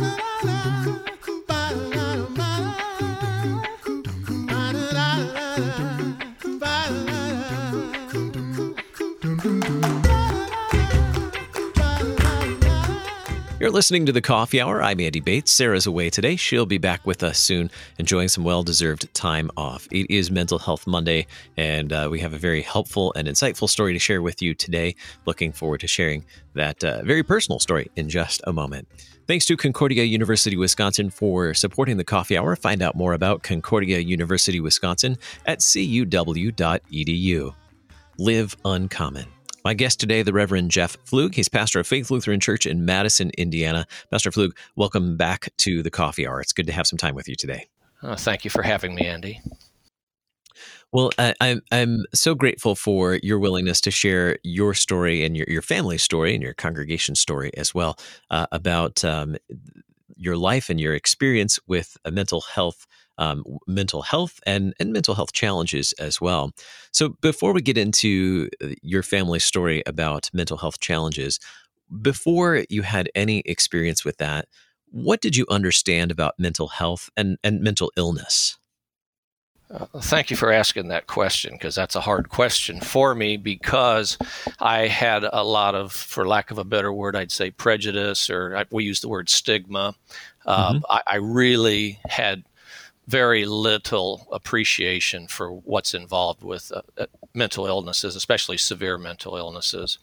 la la la. You're listening to the Coffee Hour. I'm Andy Bates. Sarah's away today. She'll be back with us soon, enjoying some well deserved time off. It is Mental Health Monday, and uh, we have a very helpful and insightful story to share with you today. Looking forward to sharing that uh, very personal story in just a moment. Thanks to Concordia University Wisconsin for supporting the coffee hour. Find out more about Concordia University Wisconsin at cuw.edu. Live uncommon. My guest today, the Reverend Jeff Pflug. He's pastor of Faith Lutheran Church in Madison, Indiana. Pastor Pflug, welcome back to the coffee hour. It's good to have some time with you today. Oh, thank you for having me, Andy. Well, I, I'm I'm so grateful for your willingness to share your story and your your family story and your congregation story as well uh, about um, your life and your experience with a mental health um, mental health and, and mental health challenges as well. So, before we get into uh, your family story about mental health challenges, before you had any experience with that, what did you understand about mental health and, and mental illness? Uh, thank you for asking that question because that's a hard question for me because I had a lot of, for lack of a better word, I'd say prejudice or I, we use the word stigma. Uh, mm-hmm. I, I, really had very little appreciation for what's involved with uh, uh, mental illnesses, especially severe mental illnesses.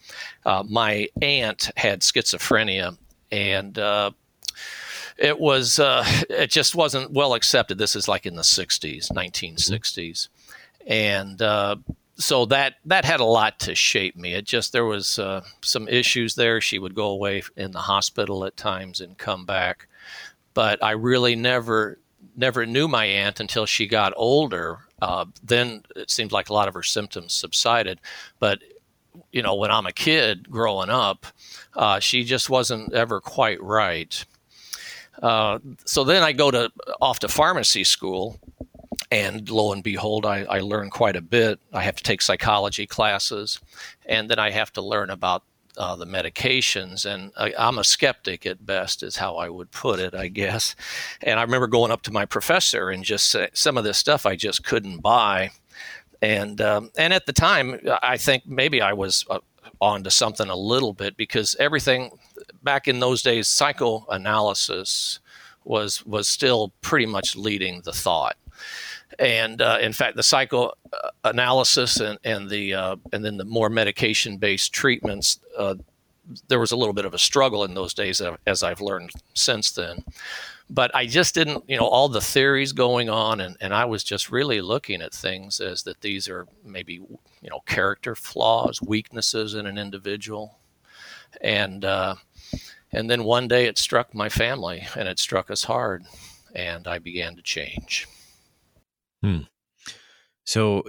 Uh, my aunt had schizophrenia, and uh, it was uh, it just wasn't well accepted. This is like in the '60s, 1960s, and uh, so that that had a lot to shape me. It just there was some issues there. She would go away in the hospital at times and come back, but I really never never knew my aunt until she got older. Uh, then it seemed like a lot of her symptoms subsided. But, you know, when I'm a kid growing up, uh, she just wasn't ever quite right. Uh, so then I go to off to pharmacy school, and lo and behold, I, I learn quite a bit. I have to take psychology classes, and then I have to learn about uh, the medications. And I, am a skeptic at best, is how I would put it, I guess. And I remember going up to my professor and just say, some of this stuff I just couldn't buy. And um, and at the time, I think maybe I was uh, on to something a little bit because everything back in those days, psychoanalysis was was still pretty much leading the thought and uh, in fact, the psychoanalysis and, and the uh, and then the more medication based treatments, uh, there was a little bit of a struggle in those days, uh, as I've learned since then. But I just didn't, you know, all the theories going on, and, and I was just really looking at things as that these are maybe, you know, character flaws, weaknesses in an individual, and uh, and then one day it struck my family, and it struck us hard, and I began to change. Hmm. So,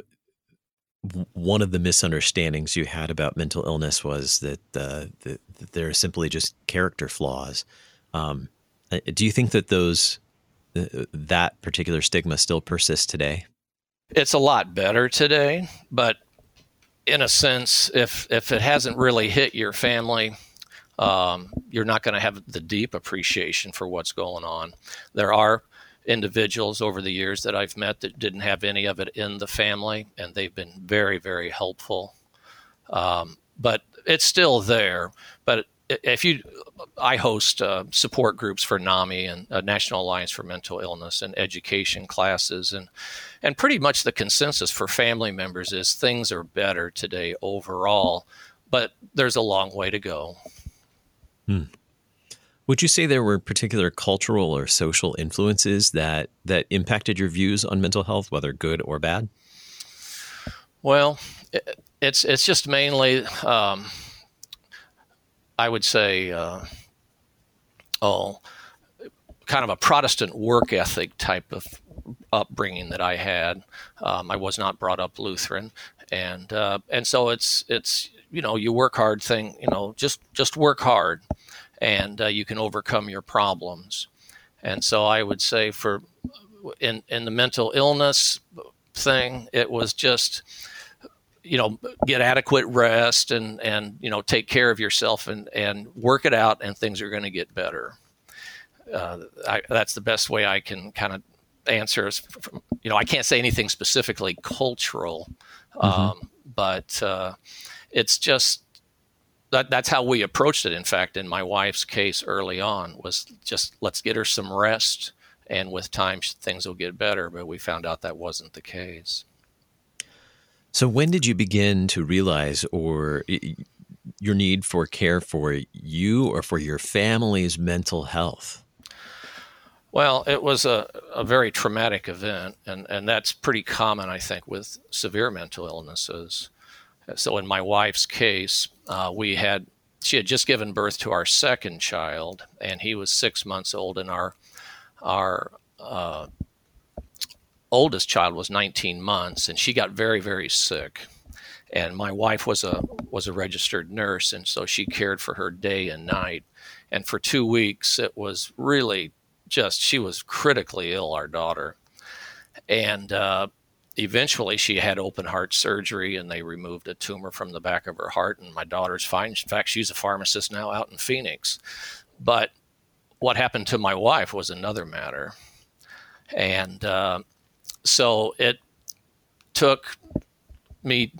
one of the misunderstandings you had about mental illness was that, uh, are simply just character flaws. Um, uh, do you think that those uh, that particular stigma still persists today? It's a lot better today, but in a sense, if if it hasn't really hit your family, um, you're not going to have the deep appreciation for what's going on. There are individuals over the years that I've met that didn't have any of it in the family, and they've been very, very helpful. Um, but it's still there. But if you, I host uh, support groups for NAMI and uh, National Alliance for Mental Illness and education classes, and and pretty much the consensus for family members is things are better today overall, but there's a long way to go. Hmm. Would you say there were particular cultural or social influences that that impacted your views on mental health, whether good or bad? Well, it, it's it's just mainly, um, I would say, uh, oh, kind of a Protestant work ethic type of upbringing that I had. Um, I was not brought up Lutheran, and uh, and so it's it's you know you work hard thing you know just just work hard and uh, you can overcome your problems. And so I would say for in in the mental illness thing, it was just you know get adequate rest and and you know take care of yourself and and work it out and things are going to get better uh, I, that's the best way I can kind of answer. From, you know, I can't say anything specifically cultural, mm-hmm. um, but uh, it's just that that's how we approached it. In fact, in my wife's case early on, was just let's get her some rest, and with time things will get better. But we found out that wasn't the case. So, when did you begin to realize, or your need for care for you or for your family's mental health? Well, it was a, a very traumatic event, and, and that's pretty common, I think, with severe mental illnesses. So, in my wife's case, uh, we had she had just given birth to our second child, and he was six months old, and our our uh, oldest child was 19 months, and she got very very sick. And my wife was a was a registered nurse, and so she cared for her day and night. And for two weeks, it was really just she was critically ill, our daughter, and uh, eventually she had open heart surgery and they removed a tumor from the back of her heart and my daughter's fine. In fact she's a pharmacist now out in phoenix. But what happened to my wife was another matter. And uh, so it took me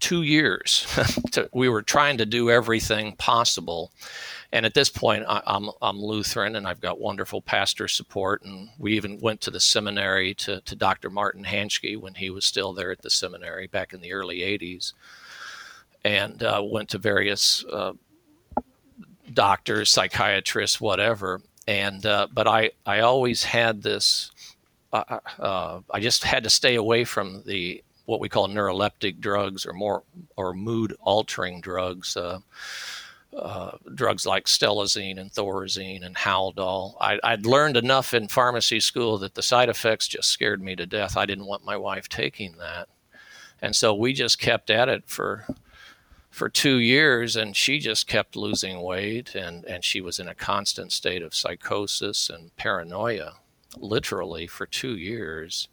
two years to, we were trying to do everything possible and at this point, I, am I'm, I'm Lutheran and I've got wonderful pastor support. And we even went to the seminary to, to Dr. Martin Hanschke when he was still there at the seminary back in the early 80s, and uh, went to various uh, doctors, psychiatrists, whatever. And uh, but I I always had this. Uh, uh, I just had to stay away from the what we call neuroleptic drugs or more or mood altering drugs. Uh, drugs like stelazine and thorazine and haldol. I, would learned enough in pharmacy school that the side effects just scared me to death. I didn't want my wife taking that, and so we just kept at it for for two years, and she just kept losing weight, and and she was in a constant state of psychosis and paranoia, literally for two years,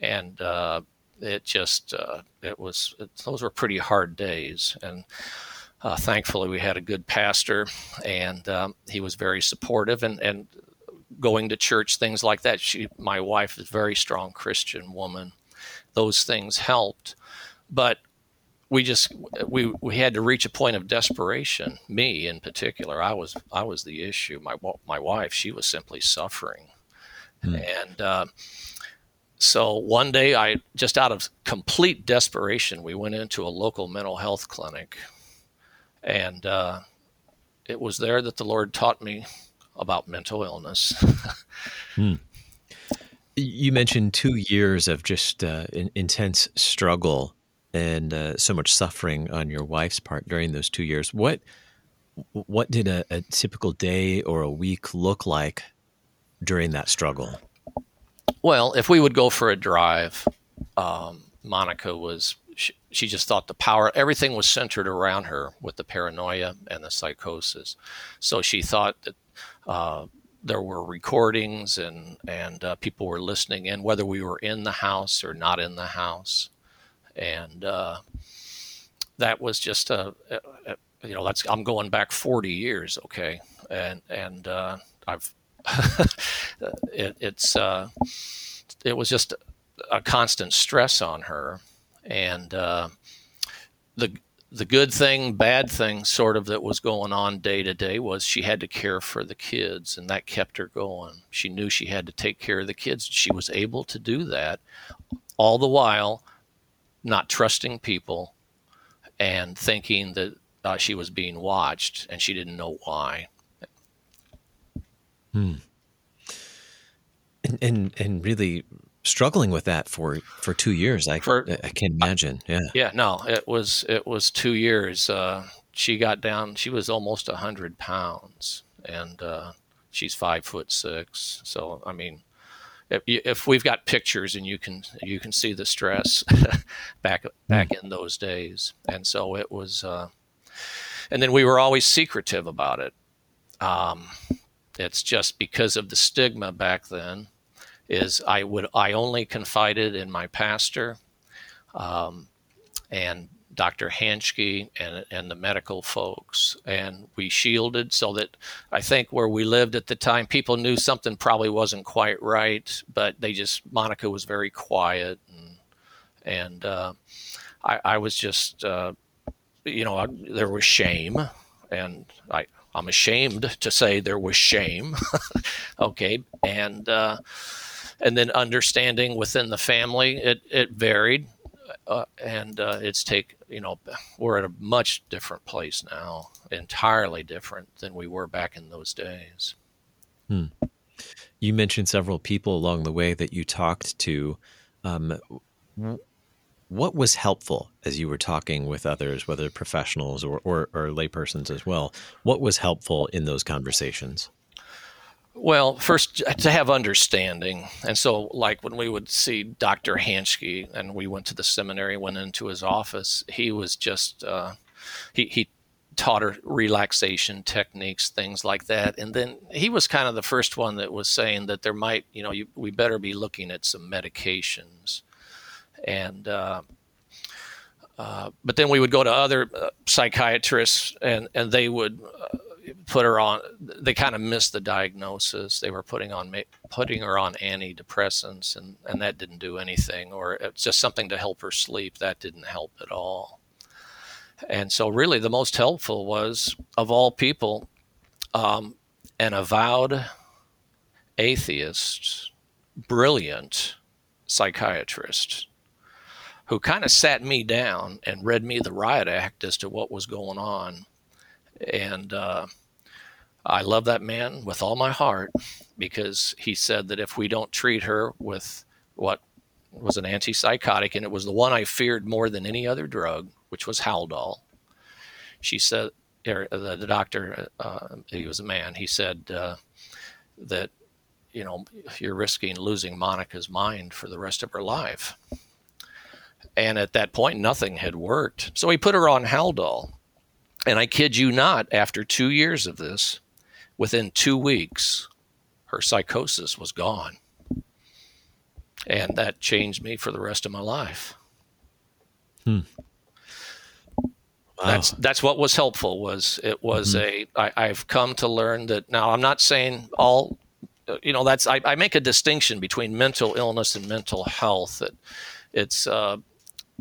and. Uh, it just uh, it was it, those were pretty hard days and uh, thankfully, we had a good pastor, and um, he was very supportive and, and going to church, things like that. She, my wife, is a very strong Christian woman. Those things helped, but we just we we had to reach a point of desperation. Me in particular, I was I was the issue. My my wife, she was simply suffering, mm. and. Uh, so one day, I just out of complete desperation, we went into a local mental health clinic and uh, it was there that the Lord taught me about mental illness. hmm. You mentioned two years of just uh, intense struggle and uh, so much suffering on your wife's part during those two years. What what did a, a typical day or a week look like during that struggle? Well, if we would go for a drive, um, Monica was she, just thought the power, everything was centered around her with the paranoia and the psychosis. So she thought that uh, there were recordings and and uh, people were listening in, whether we were in the house or not in the house, and uh, that was just a, a, a, you know that's I'm going back 40 years, okay, and and uh, I've it, it's uh, it was just a constant stress on her and uh, the the good thing, bad thing, sort of that was going on day to day was she had to care for the kids, and that kept her going. She knew she had to take care of the kids. She was able to do that, all the while not trusting people and thinking that uh, she was being watched, and she didn't know why. Hmm. And and and really struggling with that for for two years. I for, I can imagine. Yeah. Yeah. No, it was it was two years. Uh, she got down. She was almost a hundred pounds, and uh, she's five foot six. So I mean, if, if we've got pictures and you can you can see the stress back back in those days, and so it was. Uh, and then we were always secretive about it. Um, it's just because of the stigma back then is I would I only confided in my pastor, um, and Dr. Hanschke and and the medical folks, and we shielded so that I think where we lived at the time, people knew something probably wasn't quite right, but they just Monica was very quiet, and and uh, I, I was just uh, you know I, there was shame, and I I'm ashamed to say there was shame, okay, and uh, and then understanding within the family it it varied uh, and uh, it's take you know we're at a much different place now entirely different than we were back in those days. Hmm. you mentioned several people along the way that you talked to. Um, what was helpful as you were talking with others whether professionals or, or, or laypersons as well? What was helpful in those conversations well, first to have understanding, and so like when we would see Dr. Hanschke, and we went to the seminary, went into his office, he was just uh, he he taught her relaxation techniques, things like that, and then he was kind of the first one that was saying that there might, you know, you, we better be looking at some medications, and. Uh, uh, but then we would go to other uh, psychiatrists, and, and they would uh, put her on they kind of missed the diagnosis. They were putting on putting her on antidepressants and and that didn't do anything or it's just something to help her sleep. That didn't help at all. And so really the most helpful was of all people um, an avowed atheist brilliant psychiatrist who kind of sat me down and read me the riot act as to what was going on. And uh, I love that man with all my heart because he said that if we don't treat her with what was an antipsychotic, and it was the one I feared more than any other drug, which was Haldol, she said, er, the, the doctor, uh, he was a man, he said uh, that, you know, you're risking losing Monica's mind for the rest of her life. And at that point, nothing had worked. So he put her on Haldol. And I kid you not, after two years of this, within two weeks, her psychosis was gone. And that changed me for the rest of my life. Hmm. Wow. That's that's what was helpful. Was it was mm-hmm. a I, I've come to learn that now. I'm not saying all, you know. That's I, I make a distinction between mental illness and mental health. That it's uh,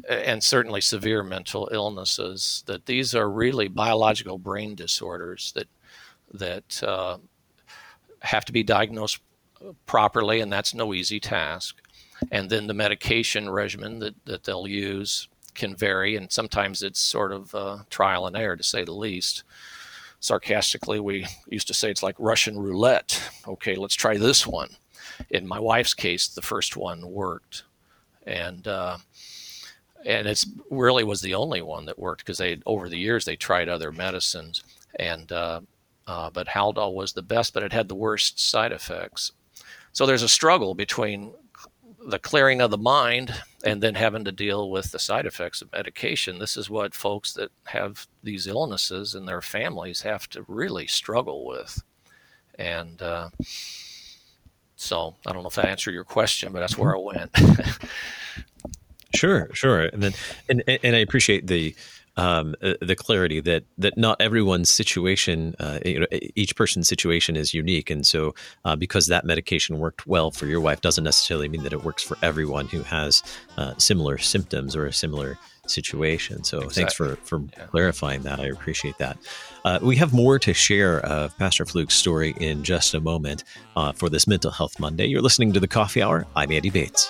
and certainly severe mental illnesses, that these are really biological brain disorders that that uh, have to be diagnosed properly, and that's no easy task. And then the medication regimen that, that they'll use can vary, and sometimes it's sort of uh, trial and error, to say the least. Sarcastically, we used to say it's like Russian roulette. Okay, let's try this one. In my wife's case, the first one worked, and uh, and it's really was the only one that worked because they over the years they tried other medicines and uh, uh, but Haldol was the best, but it had the worst side effects. So there's a struggle between the clearing of the mind and then having to deal with the side effects of medication. This is what folks that have these illnesses and their families have to really struggle with. And uh, so I don't know if that answered your question, but that's where I went. Sure, sure, and then and and I appreciate the um, uh, the clarity that that not everyone's situation, uh, you know, each person's situation is unique, and so uh, because that medication worked well for your wife doesn't necessarily mean that it works for everyone who has uh, similar symptoms or a similar situation. So exactly. thanks for for yeah. clarifying that. I appreciate that. Uh, we have more to share of Pastor Pflug's story in just a moment uh, for this Mental Health Monday. You're listening to the Coffee Hour. I'm Andy Bates.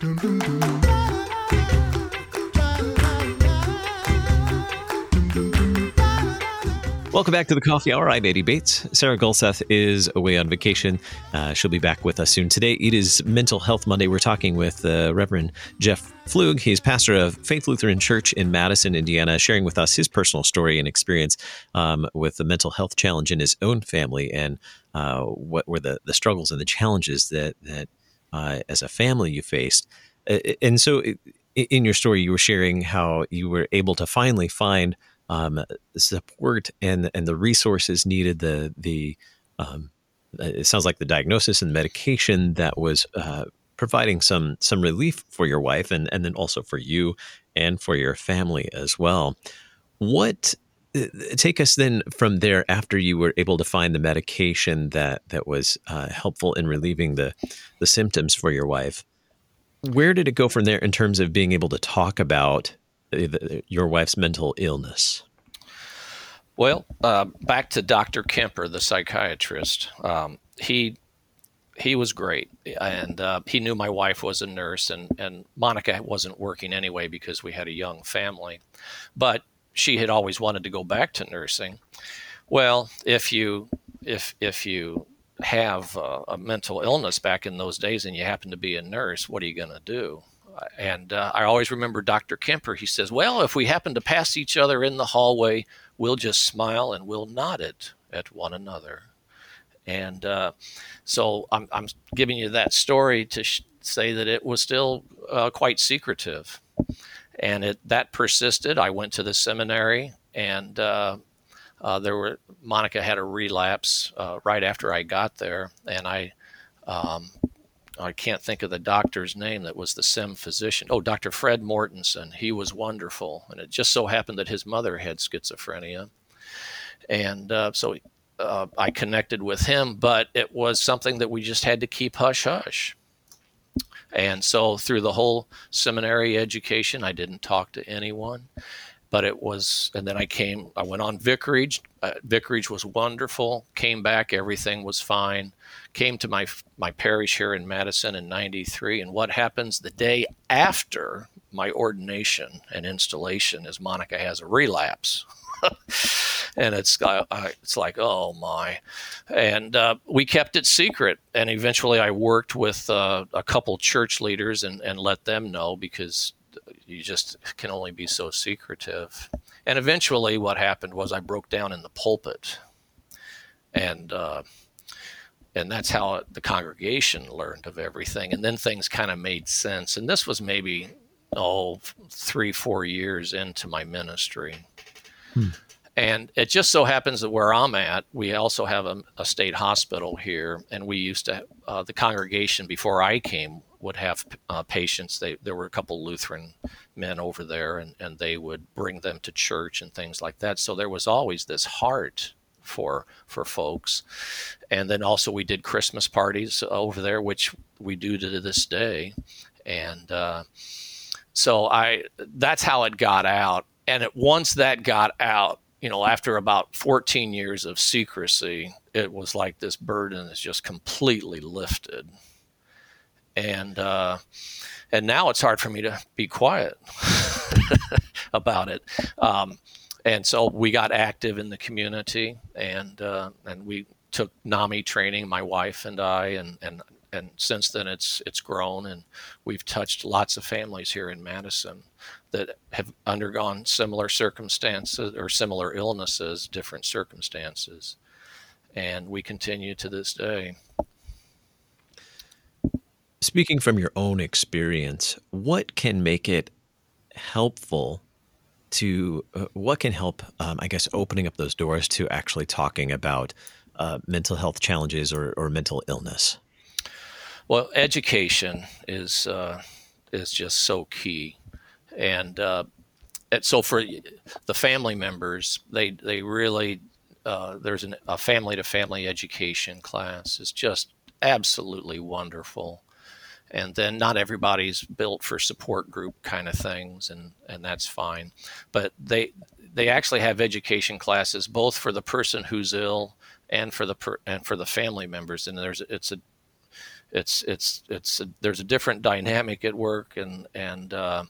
Welcome back to the Coffee Hour. I'm Andy Bates. Sarah Gulseth is away on vacation. Uh, she'll be back with us soon. Today it is Mental Health Monday. We're talking with uh, Reverend Jeff Pflug. He's pastor of Faith Lutheran Church in Madison, Indiana, sharing with us his personal story and experience um, with the mental health challenge in his own family and uh, what were the, the struggles and the challenges that that uh, as a family you faced. and so, in your story, you were sharing how you were able to finally find um, support and and the resources needed, the the um, it sounds like the diagnosis and medication that was uh, providing some some relief for your wife and and then also for you and for your family as well. What uh, take us then from there after you were able to find the medication that that was uh, helpful in relieving the the symptoms for your wife where did it go from there in terms of being able to talk about your wife's mental illness? Well, uh, back to Dr. Kemper, the psychiatrist. Um, he he was great, and uh, he knew my wife was a nurse, and and Monica wasn't working anyway because we had a young family, but she had always wanted to go back to nursing. Well, if you if if you have a, a mental illness back in those days and you happen to be a nurse, what are you going to do? And uh, I always remember Dr. Kemper. He says, Well, if we happen to pass each other in the hallway, we'll just smile and we'll nod it at one another. And uh, so I'm, I'm, giving you that story to sh- say that it was still uh, quite secretive. And it, that persisted. I went to the seminary and uh, uh, there were Monica had a relapse uh, right after I got there, and I um, I can't think of the doctor's name that was the SIM physician. Oh, Dr. Fred Mortensen. He was wonderful, and it just so happened that his mother had schizophrenia, and uh, so uh, I connected with him. But it was something that we just had to keep hush hush. And so through the whole seminary education, I didn't talk to anyone but it was and then i came i went on vicarage. Uh, vicarage was wonderful. Came back everything was fine. Came to my my parish here in madison in 93 and what happens the day after my ordination and installation is monica has a relapse and it's uh, it's like oh my and uh, we kept it secret and eventually i worked with uh, a couple church leaders and, and let them know because you just can only be so secretive. And eventually, what happened was I broke down in the pulpit, and uh, and that's how the congregation learned of everything. And then things kind of made sense. And this was maybe oh three four years into my ministry. Hmm. And it just so happens that where I'm at, we also have a, a state hospital here, and we used to uh, the congregation before I came would have uh, patients. They, there were a couple Lutheran men over there, and, and they would bring them to church and things like that. So there was always this heart for for folks. And then also we did Christmas parties over there, which we do to this day. And uh, so I that's how it got out. And it, once that got out, you know, after about 14 years of secrecy, it was like this burden is just completely lifted and uh, and now it's hard for me to be quiet about it. Um, and so we got active in the community, and uh, and we took NAMI training, my wife and I, and and and since then it's it's grown, and we've touched lots of families here in Madison that have undergone similar circumstances or similar illnesses, different circumstances, and we continue to this day. Speaking from your own experience, what can make it helpful to uh, what can help, um, I guess, opening up those doors to actually talking about uh, mental health challenges or, or, mental illness? Well, education is uh, is just so key, and uh, so for the family members, they they really uh, there's an, a family to family education class is just absolutely wonderful. And then not everybody's built for support group kind of things and and that's fine. But they they actually have education classes both for the person who's ill and for the per, and for the family members. And there's it's a it's it's it's there's a different dynamic at work and and uh,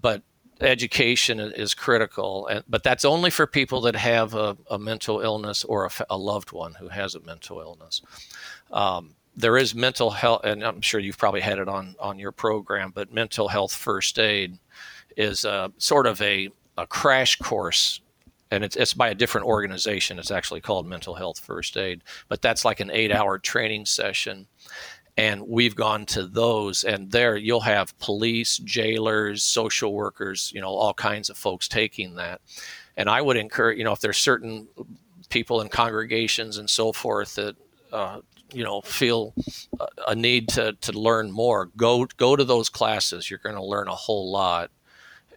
but education is critical, and, but that's only for people that have a, a mental illness or a, a, loved one who has a mental illness. Um, there is mental health, and I'm sure you've probably had it on on your program, but mental health first aid is a, sort of a, a crash course and it's, it's by a different organization. It's actually called Mental Health First Aid, but that's like an eight hour training session. And we've gone to those, and there you'll have police, jailers, social workers, you know, all kinds of folks taking that. And I would encourage, you know, if there's certain people in congregations and so forth that, uh, you know, feel a need to, to learn more, go go to those classes. You're going to learn a whole lot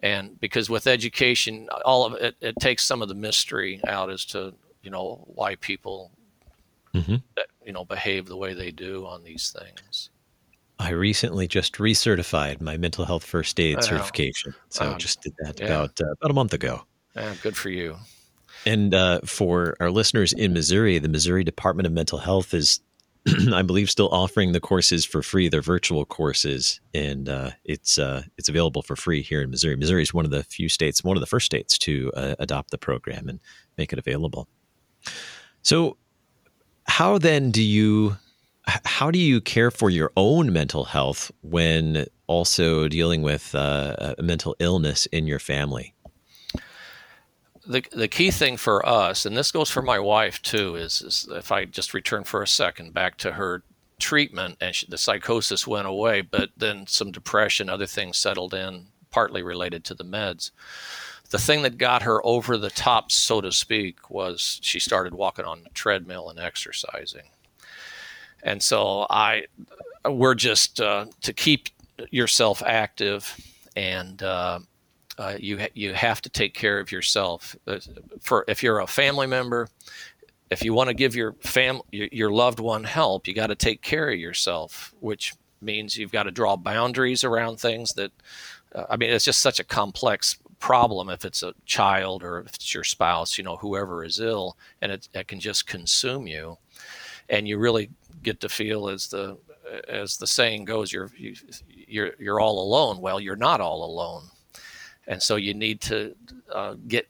and because with education all of it it takes some of the mystery out as to you know why people mm-hmm. you know behave the way they do on these things. I recently just recertified my mental health first aid certification. So um, just did that yeah. about uh, about a month ago. Yeah, good for you. And uh, for our listeners in missouri the missouri department of mental health is I believe still offering the courses for free. They're virtual courses, and uh, it's uh, it's available for free here in Missouri. Missouri is one of the few states, one of the first states to uh, adopt the program and make it available. So, how then do you how do you care for your own mental health when also dealing with uh, a mental illness in your family? The the key thing for us, and this goes for my wife too, is, is if I just return for a second back to her treatment and she, the psychosis went away, but then some depression, other things settled in, partly related to the meds. The thing that got her over the top, so to speak, was she started walking on the treadmill and exercising. And so I, we're just uh, to keep yourself active and uh, uh, you ha- you have to take care of yourself. Uh, for if you're a family member, if you want to give your fam your, loved one help, you got to take care of yourself, which means you've got to draw boundaries around things that. Uh, I mean, it's just such a complex problem if it's a child or if it's your spouse, you know, whoever is ill, and it, it can just consume you, and you really get to feel as the as the saying goes, you're you, are you you're all alone. Well, you're not all alone and so you need to uh, get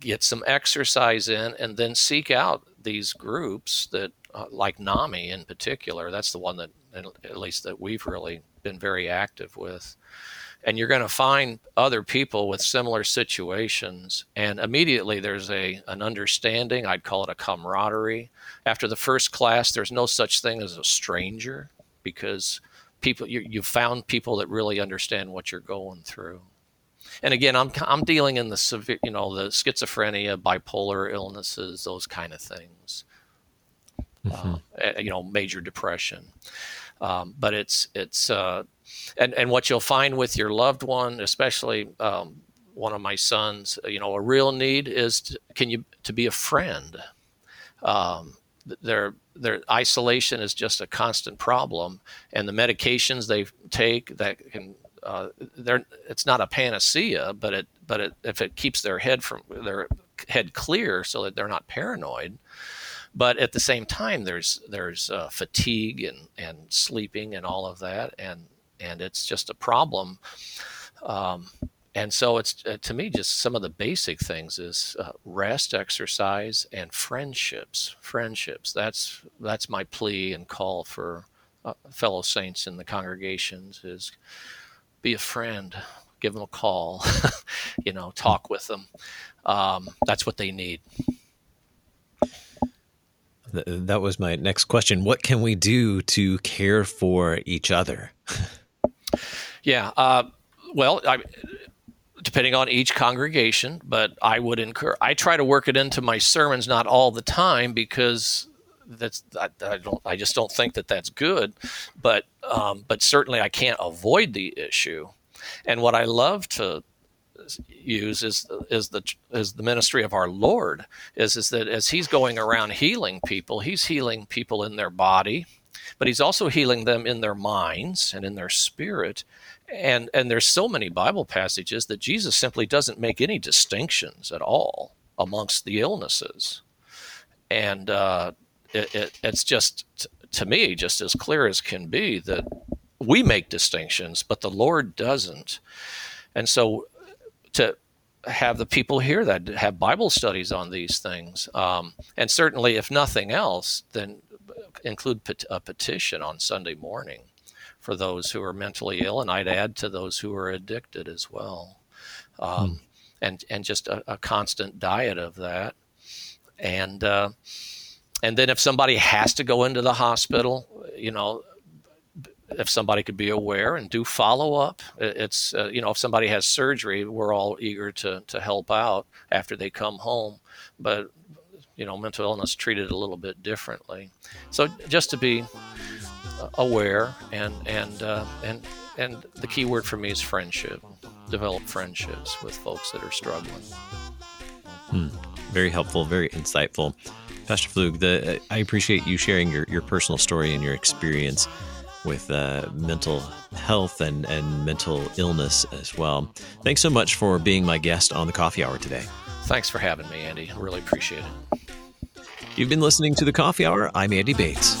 get some exercise in and then seek out these groups that uh, like NAMI in particular that's the one that at least that we've really been very active with. And you're going to find other people with similar situations. And immediately there's a an understanding i'd call it a camaraderie. After the first class there's no such thing as a stranger because people you, you found people that really understand what you're going through and again, I'm I'm dealing in the severe, you know, the schizophrenia, bipolar illnesses, those kind of things. Mm-hmm. Uh, you know, major depression. Um, but it's it's uh, and and what you'll find with your loved one, especially um, one of my sons, you know, a real need is to, can you to be a friend. Um, their their isolation is just a constant problem, and the medications they take that can uh, it's not a panacea, but it but it, if it keeps their head from their head clear so that they're not paranoid. But at the same time, there's there's uh, fatigue and, and sleeping and all of that, and and it's just a problem. Um, and so it's uh, to me just some of the basic things is uh, rest exercise and friendships friendships that's that's my plea and call for uh, fellow saints in the congregations is be a friend, give them a call, you know, talk with them. Um, that's what they need. That was my next question. What can we do to care for each other? yeah. Uh, well, I, depending on each congregation, but I would incur. I try to work it into my sermons, not all the time, because that's I, I, don't I just don't think that that's good, but um, but certainly I can't avoid the issue. And what I love to use is is the is the ministry of our Lord is is that as He's going around healing people, He's healing people in their body, but He's also healing them in their minds and in their spirit. And and there's so many Bible passages that Jesus simply doesn't make any distinctions at all amongst the illnesses. And uh, it, it, it's just to me just as clear as can be that we make distinctions, but the Lord doesn't. And so to have the people here that have Bible studies on these things. Um, and certainly, if nothing else, then include pet- a petition on Sunday morning for those who are mentally ill. And I'd add to those who are addicted as well. Um, hmm. and, and just a, a, constant diet of that. And, uh, and then if somebody has to go into the hospital, you know, if somebody could be aware and do follow up. It's uh, you know if somebody has surgery, we're all eager to to help out after they come home, but you know mental illness treated a little bit differently. So just to be aware and and uh, and and the key word for me is friendship. Develop friendships with folks that are struggling. Hmm. Very helpful, very insightful. Pastor Pflug, the, I appreciate you sharing your, your personal story and your experience with uh, mental health and, and mental illness as well. Thanks so much for being my guest on the coffee hour today. Thanks for having me, Andy. I really appreciate it. You've been listening to the coffee hour. I'm Andy Bates.